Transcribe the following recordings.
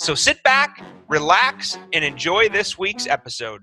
So sit back, relax, and enjoy this week's episode.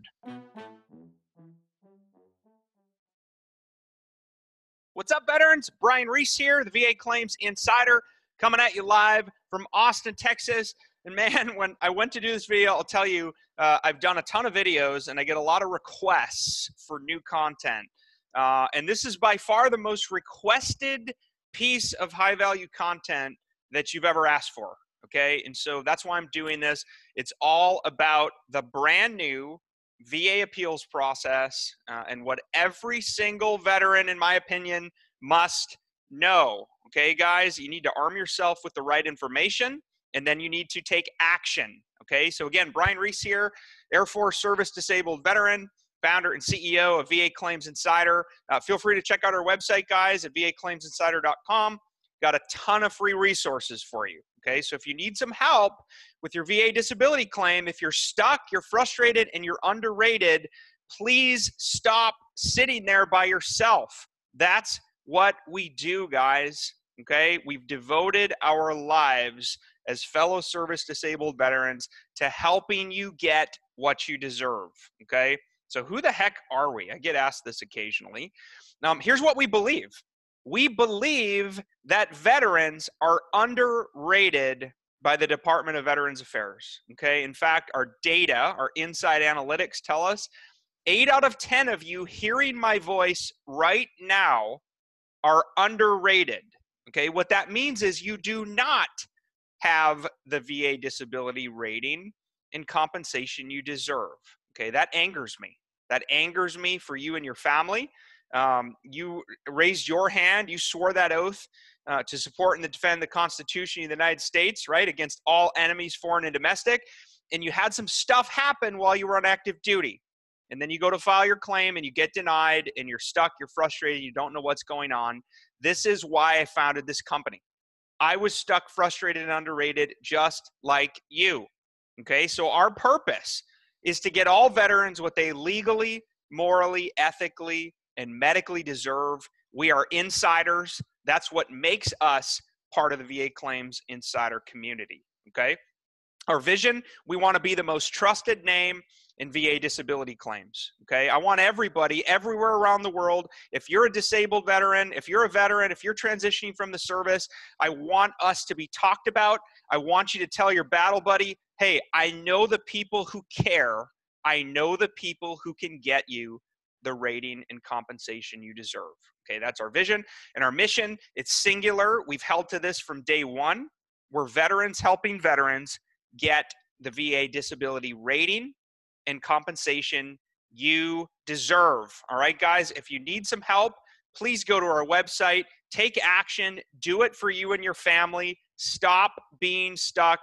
What's up, veterans? Brian Reese here, the VA Claims Insider, coming at you live from Austin, Texas. And man, when I went to do this video, I'll tell you, uh, I've done a ton of videos and I get a lot of requests for new content. Uh, and this is by far the most requested piece of high value content that you've ever asked for. Okay. And so that's why I'm doing this. It's all about the brand new VA appeals process uh, and what every single veteran, in my opinion, must know. Okay, guys, you need to arm yourself with the right information and then you need to take action. Okay, so again, Brian Reese here, Air Force Service Disabled Veteran, founder and CEO of VA Claims Insider. Uh, feel free to check out our website, guys, at vaclaimsinsider.com. Got a ton of free resources for you. Okay, so if you need some help with your VA disability claim, if you're stuck, you're frustrated, and you're underrated, please stop sitting there by yourself. That's what we do, guys. Okay, we've devoted our lives as fellow service disabled veterans to helping you get what you deserve. Okay, so who the heck are we? I get asked this occasionally. Now, here's what we believe we believe that veterans are underrated by the Department of Veterans Affairs. Okay, in fact, our data, our inside analytics tell us eight out of 10 of you hearing my voice right now are underrated. Okay, what that means is you do not have the VA disability rating and compensation you deserve. Okay, that angers me. That angers me for you and your family. Um, you raised your hand, you swore that oath uh, to support and defend the Constitution of the United States, right, against all enemies, foreign and domestic. And you had some stuff happen while you were on active duty. And then you go to file your claim and you get denied and you're stuck, you're frustrated, you don't know what's going on. This is why I founded this company. I was stuck, frustrated, and underrated just like you. Okay, so our purpose is to get all veterans what they legally, morally, ethically, and medically deserve. We are insiders. That's what makes us part of the VA Claims Insider community. Okay. Our vision we want to be the most trusted name in VA disability claims. Okay. I want everybody everywhere around the world, if you're a disabled veteran, if you're a veteran, if you're transitioning from the service, I want us to be talked about. I want you to tell your battle buddy, hey, I know the people who care. I know the people who can get you the rating and compensation you deserve. Okay, that's our vision and our mission. It's singular. We've held to this from day one. We're veterans helping veterans get the VA disability rating and compensation you deserve. All right, guys, if you need some help, please go to our website, take action, do it for you and your family. Stop being stuck,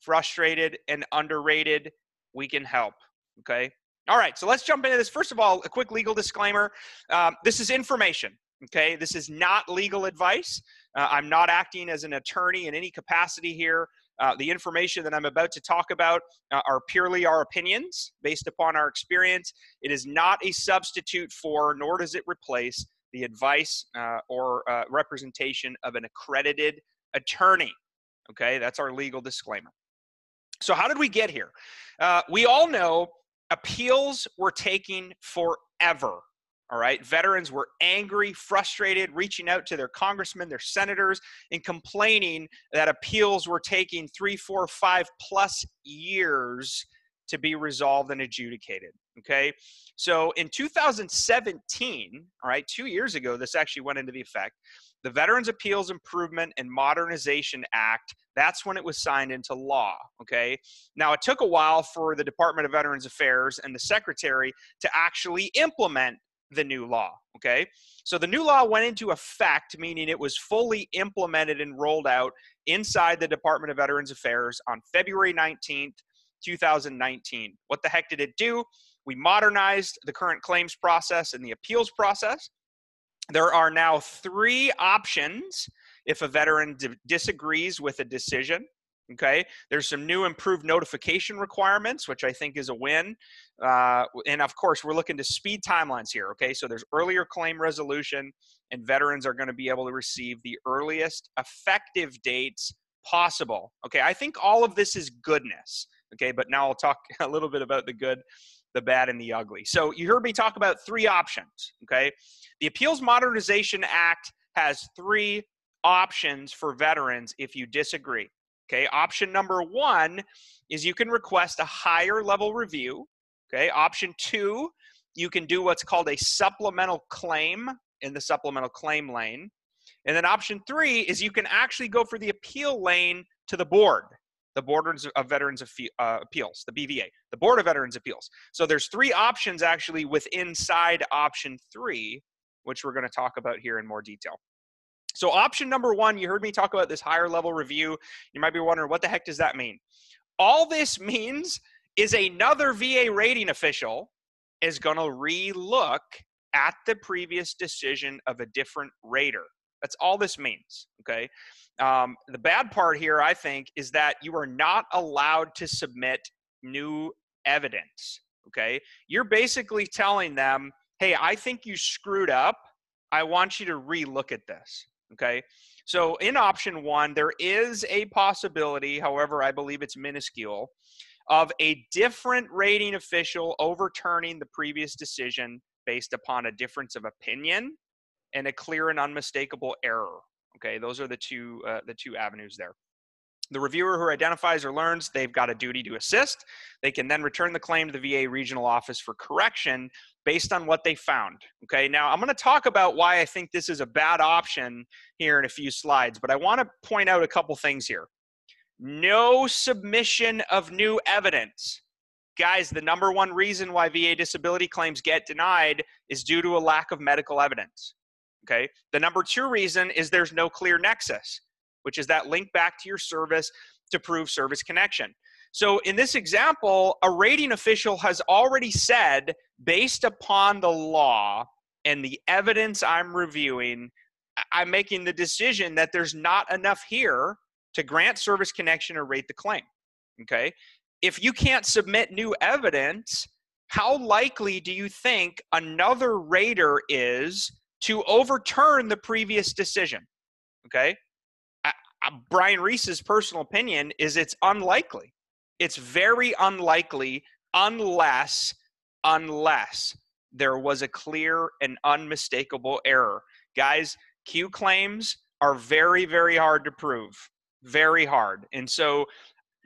frustrated, and underrated. We can help. Okay. All right, so let's jump into this. First of all, a quick legal disclaimer um, this is information, okay? This is not legal advice. Uh, I'm not acting as an attorney in any capacity here. Uh, the information that I'm about to talk about uh, are purely our opinions based upon our experience. It is not a substitute for, nor does it replace, the advice uh, or uh, representation of an accredited attorney. Okay, that's our legal disclaimer. So, how did we get here? Uh, we all know appeals were taking forever. All right. Veterans were angry, frustrated, reaching out to their congressmen, their senators, and complaining that appeals were taking three, four, five plus years to be resolved and adjudicated. Okay. So in 2017, all right, two years ago, this actually went into the effect the Veterans Appeals Improvement and Modernization Act, that's when it was signed into law. Okay. Now, it took a while for the Department of Veterans Affairs and the Secretary to actually implement the new law. Okay. So the new law went into effect, meaning it was fully implemented and rolled out inside the Department of Veterans Affairs on February 19th 2019. What the heck did it do? We modernized the current claims process and the appeals process. There are now three options if a veteran d- disagrees with a decision. Okay, there's some new improved notification requirements, which I think is a win. Uh, and of course, we're looking to speed timelines here. Okay, so there's earlier claim resolution, and veterans are going to be able to receive the earliest effective dates possible. Okay, I think all of this is goodness. Okay, but now I'll talk a little bit about the good, the bad, and the ugly. So you heard me talk about three options. Okay, the Appeals Modernization Act has three options for veterans if you disagree. Okay, option number one is you can request a higher level review. Okay, option two, you can do what's called a supplemental claim in the supplemental claim lane. And then option three is you can actually go for the appeal lane to the board, the Board of Veterans uh, Appeals, the BVA, the Board of Veterans Appeals. So there's three options actually with inside option three, which we're going to talk about here in more detail. So option number one, you heard me talk about this higher level review. You might be wondering, what the heck does that mean? All this means is another VA rating official is going to re-look at the previous decision of a different rater. That's all this means. Okay. Um, the bad part here, I think, is that you are not allowed to submit new evidence. Okay. You're basically telling them, hey, I think you screwed up. I want you to re-look at this. Okay. So in option one, there is a possibility, however, I believe it's minuscule, of a different rating official overturning the previous decision based upon a difference of opinion and a clear and unmistakable error. Okay, those are the two uh, the two avenues there. The reviewer who identifies or learns they've got a duty to assist, they can then return the claim to the VA regional office for correction based on what they found. Okay, now I'm going to talk about why I think this is a bad option here in a few slides, but I want to point out a couple things here. No submission of new evidence. Guys, the number one reason why VA disability claims get denied is due to a lack of medical evidence. Okay, the number two reason is there's no clear nexus, which is that link back to your service to prove service connection. So in this example, a rating official has already said, based upon the law and the evidence I'm reviewing, I'm making the decision that there's not enough here to grant service connection or rate the claim. Okay. If you can't submit new evidence, how likely do you think another rater is to overturn the previous decision? Okay. Brian Reese's personal opinion is it's unlikely. It's very unlikely unless unless there was a clear and unmistakable error. Guys, CUE claims are very very hard to prove. Very hard. And so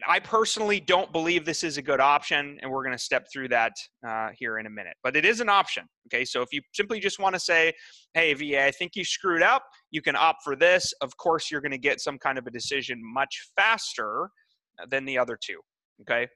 I personally don't believe this is a good option, and we're going to step through that uh, here in a minute. But it is an option. Okay, so if you simply just want to say, "Hey, VA, I think you screwed up," you can opt for this. Of course, you're going to get some kind of a decision much faster than the other two. Okay.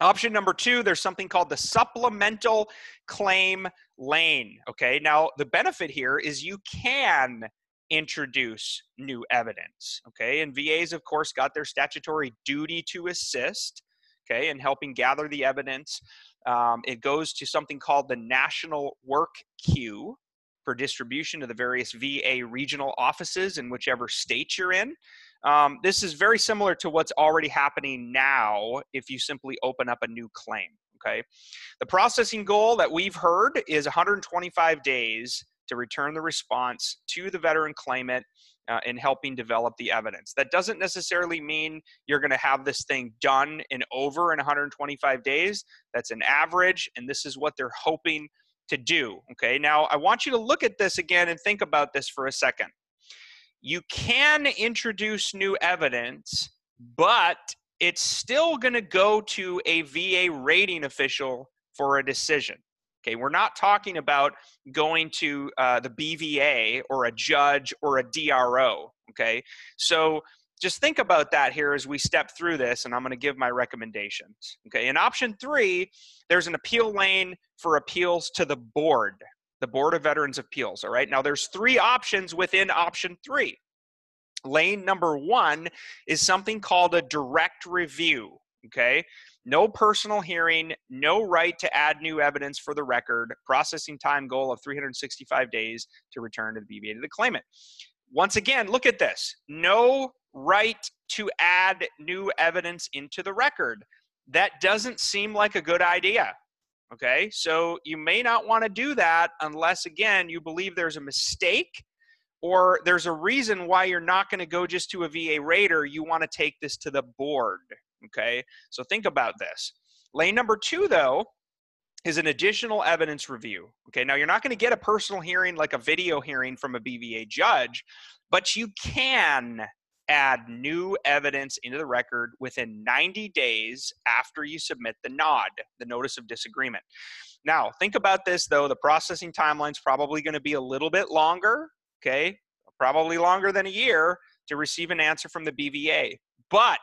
Option number two, there's something called the supplemental claim lane. Okay. Now, the benefit here is you can introduce new evidence. Okay. And VAs, of course, got their statutory duty to assist. Okay. In helping gather the evidence. Um, it goes to something called the National Work Queue for distribution to the various VA regional offices in whichever state you're in. Um, this is very similar to what's already happening now if you simply open up a new claim. Okay. The processing goal that we've heard is 125 days to return the response to the veteran claimant uh, in helping develop the evidence. That doesn't necessarily mean you're going to have this thing done and over in 125 days. That's an average, and this is what they're hoping to do. Okay, now I want you to look at this again and think about this for a second you can introduce new evidence, but it's still going to go to a VA rating official for a decision. Okay, we're not talking about going to uh, the BVA or a judge or a DRO. Okay, so just think about that here as we step through this, and I'm going to give my recommendations. Okay, in option three, there's an appeal lane for appeals to the board the Board of Veterans Appeals. All right. Now, there's three options within option three. Lane number one is something called a direct review. Okay. No personal hearing, no right to add new evidence for the record, processing time goal of 365 days to return to the BVA to the claimant. Once again, look at this no right to add new evidence into the record. That doesn't seem like a good idea. Okay, so you may not want to do that unless, again, you believe there's a mistake or there's a reason why you're not going to go just to a VA rater. You want to take this to the board. Okay, so think about this. Lane number two, though, is an additional evidence review. Okay, now you're not going to get a personal hearing like a video hearing from a BVA judge, but you can add new evidence into the record within 90 days after you submit the NOD, the Notice of Disagreement. Now, think about this though, the processing timeline is probably going to be a little bit longer, okay? Probably longer than a year to receive an answer from the BVA. But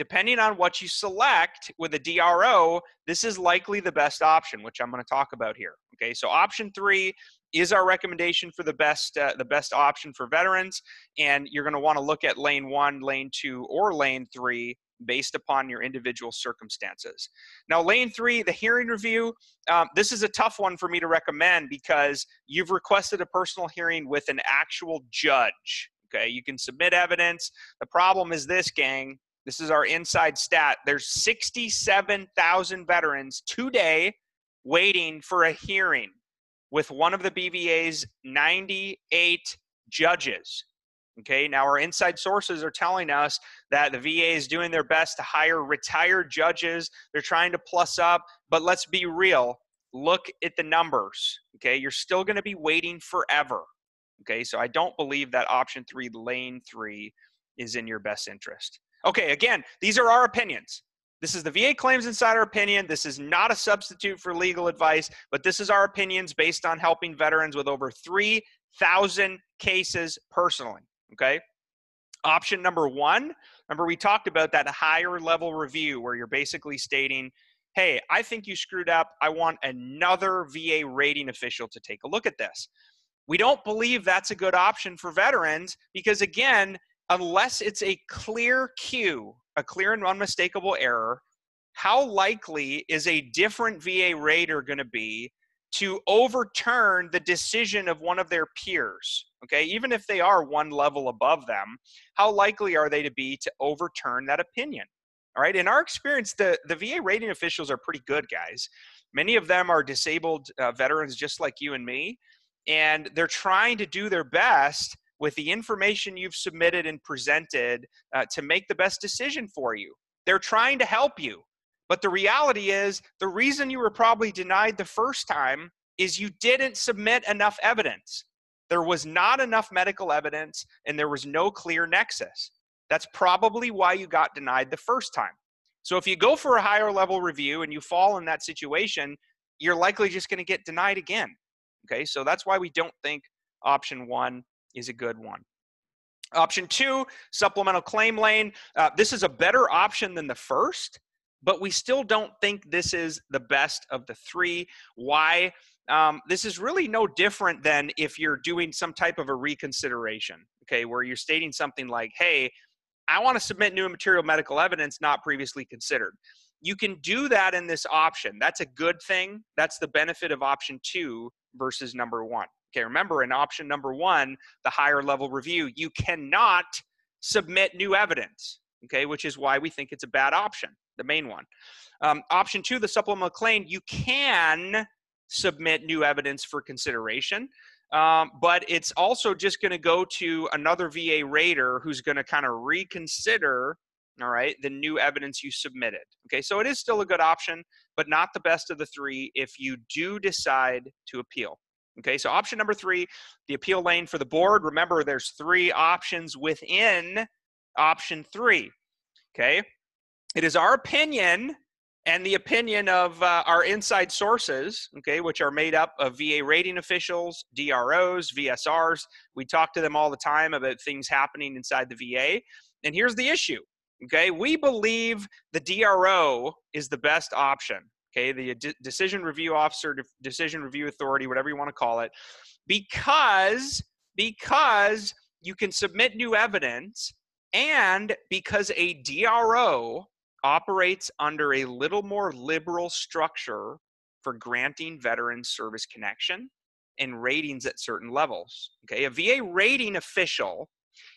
depending on what you select with a DRO, this is likely the best option, which I'm going to talk about here. Okay, so option three is our recommendation for the best uh, the best option for veterans, and you're going to want to look at lane one, lane two, or lane three based upon your individual circumstances. Now, lane three, the hearing review, um, this is a tough one for me to recommend because you've requested a personal hearing with an actual judge. Okay, you can submit evidence. The problem is this, gang, this is our inside stat. There's 67,000 veterans today waiting for a hearing with one of the BVA's 98 judges. Okay, now our inside sources are telling us that the VA is doing their best to hire retired judges. They're trying to plus up, but let's be real. Look at the numbers. Okay, you're still going to be waiting forever. Okay, so I don't believe that option three, lane three, is in your best interest. Okay, again, these are our opinions. This is the VA Claims Insider opinion. This is not a substitute for legal advice, but this is our opinions based on helping veterans with over 3,000 cases personally. Okay. Option number one, remember we talked about that higher level review where you're basically stating, hey, I think you screwed up. I want another VA rating official to take a look at this. We don't believe that's a good option for veterans because, again, unless it's a clear cue, a clear and unmistakable error, how likely is a different VA rater going to be to overturn the decision of one of their peers? Okay, even if they are one level above them, how likely are they to be to overturn that opinion? All right, in our experience, the, the VA rating officials are pretty good, guys. Many of them are disabled uh, veterans just like you and me, and they're trying to do their best with the information you've submitted and presented uh, to make the best decision for you. They're trying to help you. But the reality is, the reason you were probably denied the first time is you didn't submit enough evidence. There was not enough medical evidence and there was no clear nexus. That's probably why you got denied the first time. So if you go for a higher level review and you fall in that situation, you're likely just going to get denied again. Okay, so that's why we don't think option one is a good one. Option two, supplemental claim lane. Uh, this is a better option than the first, but we still don't think this is the best of the three. Why? Um, this is really no different than if you're doing some type of a reconsideration, okay, where you're stating something like, hey, I want to submit new material medical evidence not previously considered. You can do that in this option. That's a good thing. That's the benefit of option two versus number one. Okay, remember in option number one, the higher level review, you cannot submit new evidence, okay, which is why we think it's a bad option, the main one. Um, option two, the supplemental claim, you can submit new evidence for consideration. Um, but it's also just going to go to another VA rater who's going to kind of reconsider, all right, the new evidence you submitted. Okay, so it is still a good option, but not the best of the three if you do decide to appeal. Okay, so option number three, the appeal lane for the board. Remember, there's three options within option three. Okay, it is our opinion and the opinion of uh, our inside sources, okay, which are made up of VA rating officials, DROs, VSRs. We talk to them all the time about things happening inside the VA. And here's the issue, okay, we believe the DRO is the best option okay, the uh, decision review officer, decision review authority, whatever you want to call it, because because you can submit new evidence and because a DRO operates under a little more liberal structure for granting veteran service connection and ratings at certain levels. Okay, a VA rating official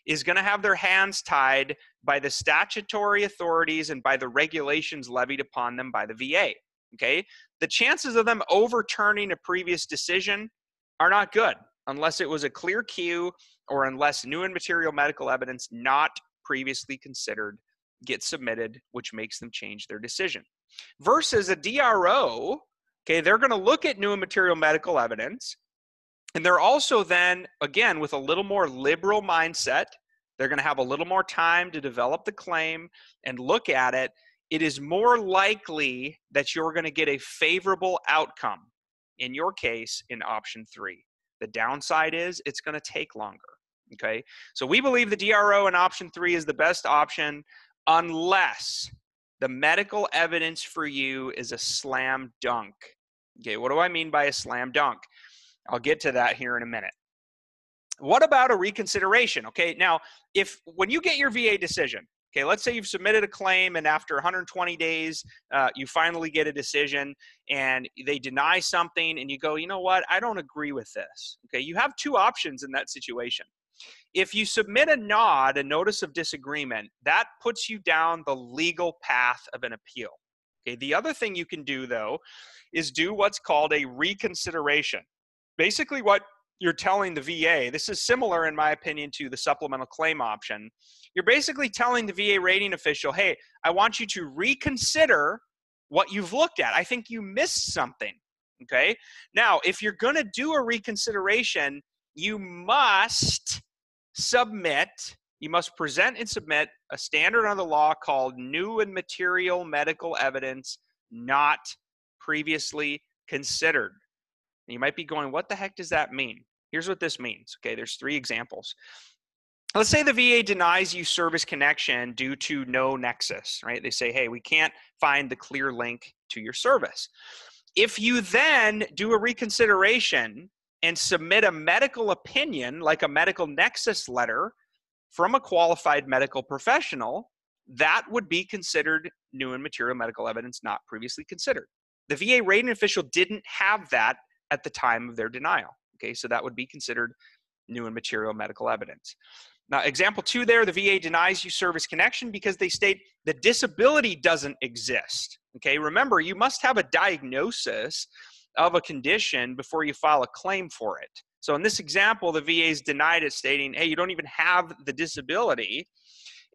is going to have their hands tied by the statutory authorities and by the regulations levied upon them by the VA. Okay, the chances of them overturning a previous decision are not good unless it was a clear cue or unless new and material medical evidence not previously considered gets submitted, which makes them change their decision. Versus a DRO, okay, they're going to look at new and material medical evidence and they're also then, again, with a little more liberal mindset, they're going to have a little more time to develop the claim and look at it. It is more likely that you're going to get a favorable outcome in your case in option three. The downside is it's going to take longer. Okay. So we believe the DRO in option three is the best option unless the medical evidence for you is a slam dunk. Okay. What do I mean by a slam dunk? I'll get to that here in a minute. What about a reconsideration? Okay, now if when you get your VA decision, okay, let's say you've submitted a claim and after 120 days uh, you finally get a decision and they deny something and you go, you know what, I don't agree with this. Okay, you have two options in that situation. If you submit a nod, a notice of disagreement, that puts you down the legal path of an appeal. Okay, the other thing you can do though is do what's called a reconsideration basically what you're telling the VA, this is similar, in my opinion, to the supplemental claim option. You're basically telling the VA rating official, hey, I want you to reconsider what you've looked at. I think you missed something. Okay. Now, if you're going to do a reconsideration, you must submit, you must present and submit a standard under the law called new and material medical evidence not previously considered. And you might be going, what the heck does that mean? Here's what this means. Okay, there's three examples. Let's say the VA denies you service connection due to no nexus, right? They say, hey, we can't find the clear link to your service. If you then do a reconsideration and submit a medical opinion, like a medical nexus letter from a qualified medical professional, that would be considered new and material medical evidence not previously considered. The VA rating official didn't have that at the time of their denial. Okay, so that would be considered new and material medical evidence. Now, example two there, the VA denies you service connection because they state the disability doesn't exist. Okay, remember, you must have a diagnosis of a condition before you file a claim for it. So in this example, the VA is denied it, stating, hey, you don't even have the disability.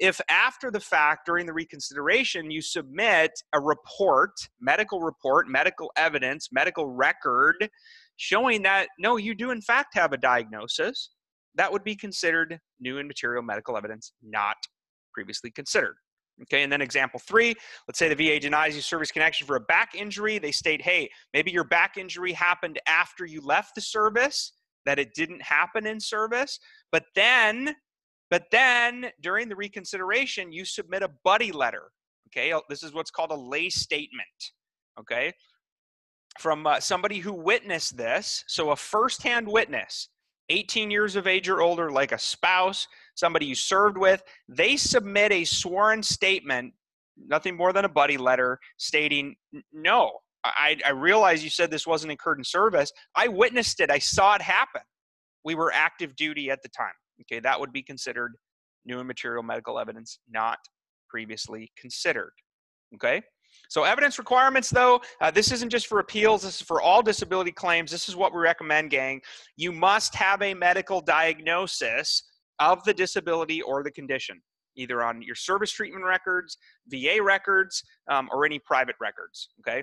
If after the fact, during the reconsideration, you submit a report, medical report, medical evidence, medical record showing that no, you do in fact have a diagnosis, that would be considered new and material medical evidence not previously considered. Okay, and then example three, let's say the VA denies you service connection for a back injury. They state, hey, maybe your back injury happened after you left the service, that it didn't happen in service, but then but then during the reconsideration, you submit a buddy letter. Okay, uh, this is what's called a lay statement. Okay, from uh, somebody who witnessed this. So a firsthand witness, 18 years of age or older, like a spouse, somebody you served with, they submit a sworn statement, nothing more than a buddy letter, stating, no, I, I realize you said this wasn't incurred in service. I witnessed it. I saw it happen. We were active duty at the time. Okay, that would be considered new and material medical evidence not previously considered. Okay, so evidence requirements, though, uh, this isn't just for appeals. This is for all disability claims. This is what we recommend, gang. You must have a medical diagnosis of the disability or the condition, either on your service treatment records, VA records, um, or any private records. Okay.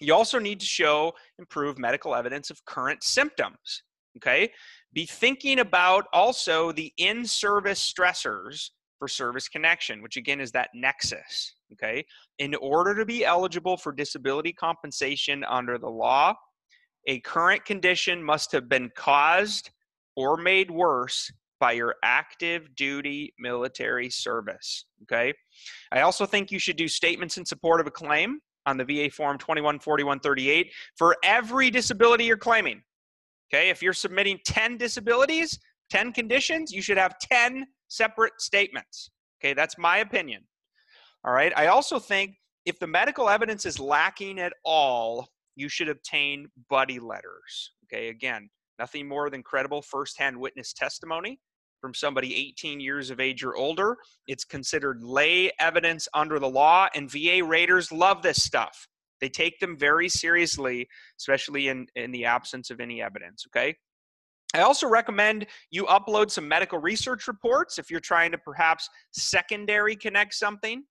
You also need to show improved medical evidence of current symptoms. Okay be thinking about also the in service stressors for service connection, which again is that nexus. Okay. In order to be eligible for disability compensation under the law, a current condition must have been caused or made worse by your active duty military service. Okay. I also think you should do statements in support of a claim on the VA Form 214138 for every disability you're claiming. Okay, if you're submitting 10 disabilities, 10 conditions, you should have 10 separate statements. Okay, that's my opinion. All right. I also think if the medical evidence is lacking at all, you should obtain buddy letters. Okay. Again, nothing more than credible firsthand witness testimony from somebody 18 years of age or older. It's considered lay evidence under the law, and VA raters love this stuff. They take them very seriously, especially in, in the absence of any evidence. Okay. I also recommend you upload some medical research reports if you're trying to perhaps secondary connect something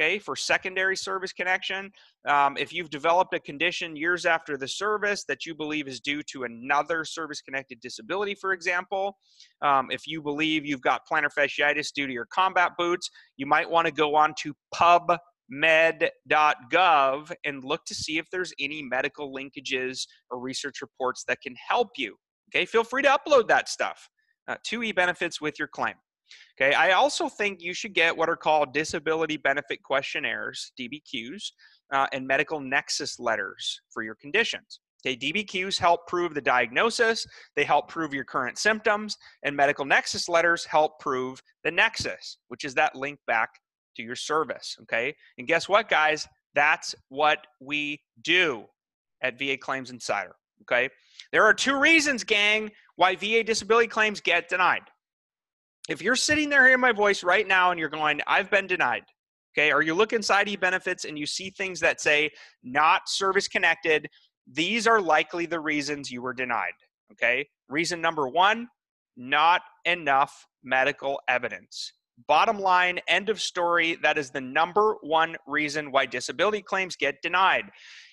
okay, for secondary service connection. Um, if you've developed a condition years after the service that you believe is due to another service connected disability, for example, um, if you believe you've got plantar fasciitis due to your combat boots, you might want to go on to pubmed.gov and look to see if there's any medical linkages or research reports that can help you. Okay, feel free to upload that stuff uh, to e-benefits with your claim. Okay, I also think you should get what are called disability benefit questionnaires, DBQs, uh, and medical nexus letters for your conditions. Okay, DBQs help prove the diagnosis, they help prove your current symptoms, and medical nexus letters help prove the nexus, which is that link back to your service. Okay, and guess what, guys? That's what we do at VA Claims Insider. Okay, there are two reasons, gang, why VA disability claims get denied if you're sitting there hearing my voice right now and you're going, I've been denied, okay, or you look inside e benefits and you see things that say not service connected, these are likely the reasons you were denied, okay? Reason number one, not enough medical evidence. Bottom line, end of story. That is the number one reason why disability claims get denied.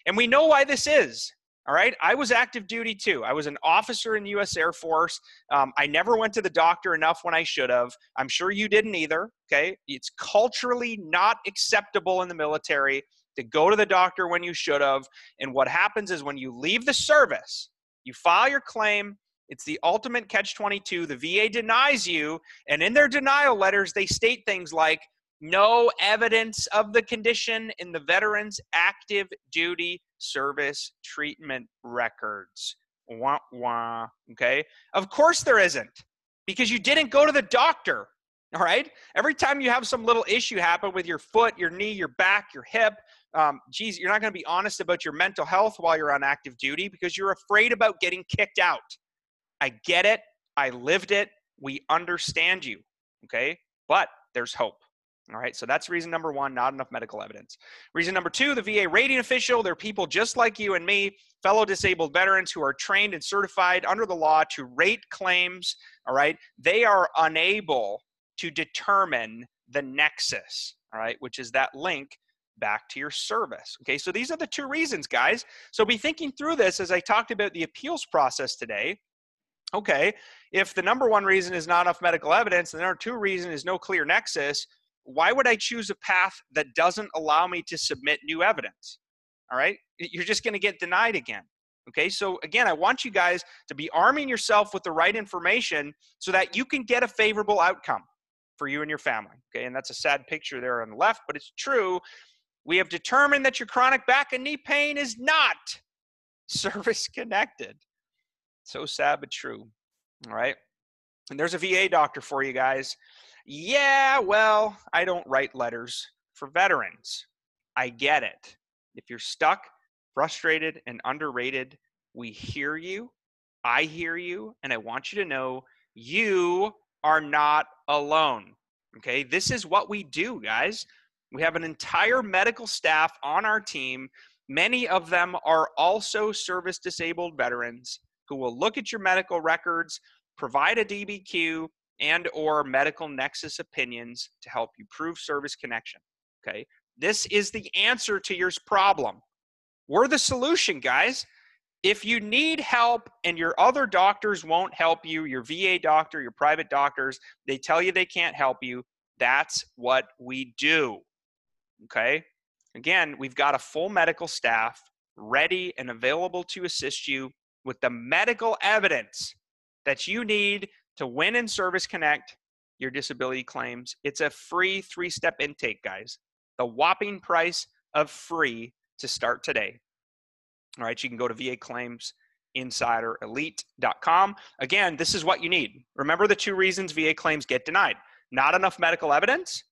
And we know why this is. All right. I was active duty too. I was an officer in the U.S. Air Force. Um, I never went to the doctor enough when I should have. I'm sure you didn't either. Okay. It's culturally not acceptable in the military to go to the doctor when you should have. And what happens is when you leave the service, you file your claim. It's the ultimate catch 22. The VA denies you. And in their denial letters, they state things like, no evidence of the condition in the veteran's active duty service treatment records. Wah, wah. Okay. Of course there isn't because you didn't go to the doctor. All right. Every time you have some little issue happen with your foot, your knee, your back, your hip, um, geez, you're not going to be honest about your mental health while you're on active duty because you're afraid about getting kicked out. I get it. I lived it. We understand you. Okay. But there's hope. All right, so that's reason number one, not enough medical evidence. Reason number two, the VA rating official, they're people just like you and me, fellow disabled veterans who are trained and certified under the law to rate claims. All right, they are unable to determine the nexus, all right, which is that link back to your service. Okay, so these are the two reasons, guys. So be thinking through this as I talked about the appeals process today. Okay, if the number one reason is not enough medical evidence, and the number two reason is no clear nexus, why would I choose a path that doesn't allow me to submit new evidence? All right. You're just going to get denied again. Okay. So, again, I want you guys to be arming yourself with the right information so that you can get a favorable outcome for you and your family. Okay. And that's a sad picture there on the left, but it's true. We have determined that your chronic back and knee pain is not service connected. So sad, but true. All right. And there's a VA doctor for you guys. Yeah, well, I don't write letters for veterans. I get it. If you're stuck, frustrated, and underrated, we hear you. I hear you. And I want you to know you are not alone. Okay. This is what we do, guys. We have an entire medical staff on our team. Many of them are also service disabled veterans who will look at your medical records, provide a DBQ, and or medical nexus opinions to help you prove service connection okay? This is the answer to your problem. We're the solution guys. If you need help and your other doctors won't help you your va doctor your private doctors they tell you they can't help you that's what we do okay? Again we've got a full medical staff ready and available to assist you with the medical evidence that you need to win in Service Connect your disability claims. It's a free three step intake, guys. The whopping price of free to start today. All right, you can go to VA Claims Insider Elite.com. Again, this is what you need. Remember the two reasons VA claims get denied not enough medical evidence,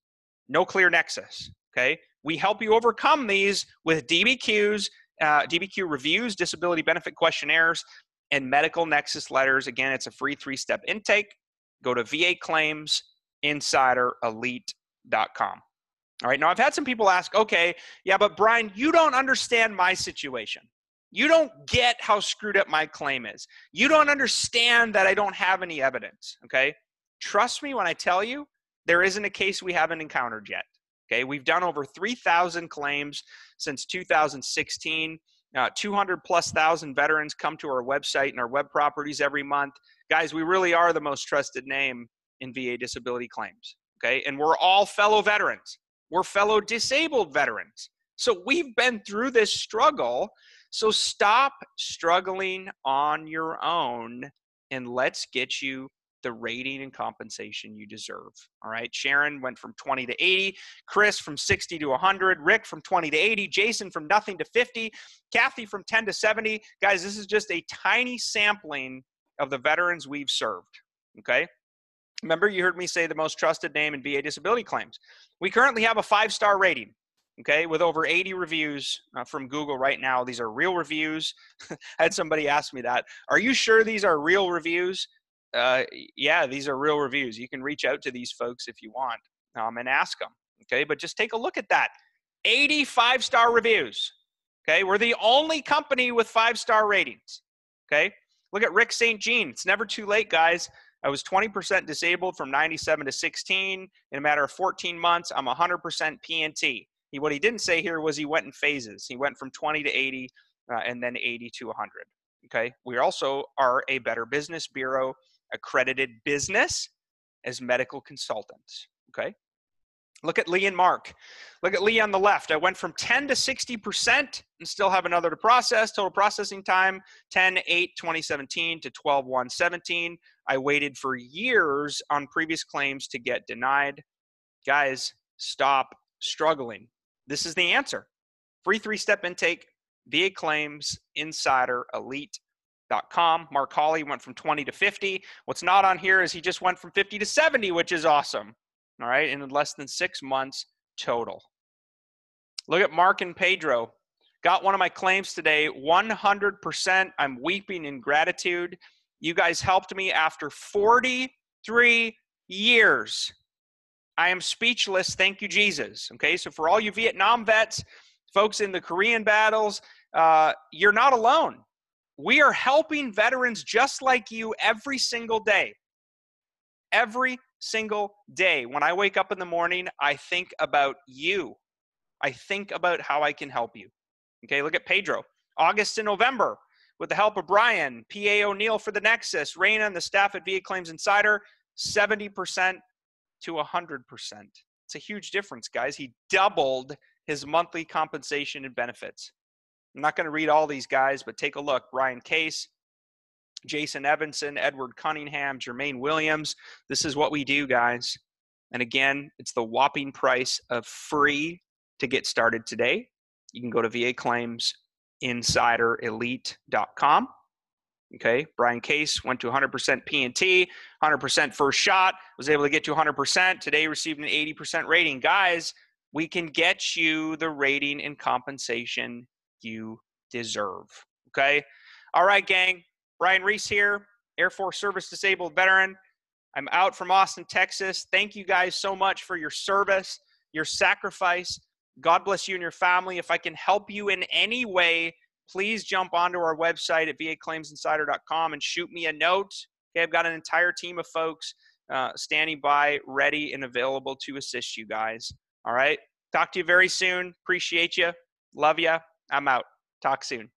no clear nexus. Okay. We help you overcome these with DBQs, uh, DBQ reviews, disability benefit questionnaires, and medical nexus letters. Again, it's a free three step intake. Go to VA Claims Insider Elite.com. All right. Now, I've had some people ask, okay, yeah, but Brian, you don't understand my situation. You don't get how screwed up my claim is. You don't understand that I don't have any evidence. Okay. Trust me when I tell you, there isn't a case we haven't encountered yet. Okay. We've done over 3,000 claims since 2016. Uh, 200 plus thousand veterans come to our website and our web properties every month. Guys, we really are the most trusted name in VA disability claims. Okay. And we're all fellow veterans, we're fellow disabled veterans. So we've been through this struggle. So stop struggling on your own and let's get you the rating and compensation you deserve. All right. Sharon went from 20 to 80, Chris from 60 to 100, Rick from 20 to 80, Jason from nothing to 50, Kathy from 10 to 70. Guys, this is just a tiny sampling of the veterans we've served. Okay. Remember, you heard me say the most trusted name in VA disability claims. We currently have a five star rating, okay, with over 80 reviews uh, from Google right now. These are real reviews. I had somebody ask me that. Are you sure these are real reviews? Uh, yeah, these are real reviews. You can reach out to these folks if you want um, and ask them, okay? But just take a look at that 85 star reviews, okay? We're the only company with five star ratings, okay? Look at Rick St. Jean. It's never too late, guys. I was 20% disabled from 97 to 16. In a matter of 14 months, I'm 100% P&T. He, what he didn't say here was he went in phases. He went from 20 to 80 uh, and then 80 to 100. Okay. We also are a Better Business Bureau accredited business as medical consultants. Okay. Look at Lee and Mark. Look at Lee on the left. I went from 10 to 60% and still have another to process. Total processing time 10 8 2017 to 12 1 17. I waited for years on previous claims to get denied. Guys, stop struggling. This is the answer. Free three step intake, VA claims, insider, elite.com. Mark Hawley went from 20 to 50. What's not on here is he just went from 50 to 70, which is awesome all right, in less than six months total. Look at Mark and Pedro. Got one of my claims today, 100%. I'm weeping in gratitude. You guys helped me after 43 years. I am speechless. Thank you, Jesus. Okay, so for all you Vietnam vets, folks in the Korean battles, uh, you're not alone. We are helping veterans just like you every single day. Every single day. When I wake up in the morning, I think about you. I think about how I can help you. Okay, look at Pedro. August and November, with the help of Brian, PA O'Neill for the Nexus, Raina, and the staff at VA Claims Insider, 70% to 100%. It's a huge difference, guys. He doubled his monthly compensation and benefits. I'm not going to read all these guys, but take a look. Brian Case, Jason Evanson, Edward Cunningham, Jermaine Williams. This is what we do, guys. And again, it's the whopping price of free to get started today. You can go to VA Claims Insider Okay, Brian Case went to 100% P&T, 100% first shot, was able to get to 100%. Today received an 80% rating. Guys, we can get you the rating and compensation you deserve. Okay, all right, gang. Brian Reese here, Air Force Service Disabled Veteran. I'm out from Austin, Texas. Thank you guys so much for your service, your sacrifice. God bless you and your family. If I can help you in any way, please jump onto our website at vaclaimsinsider.com and shoot me a note. Okay, I've got an entire team of folks uh, standing by, ready and available to assist you guys. All right. Talk to you very soon. Appreciate you. Love you. I'm out. Talk soon.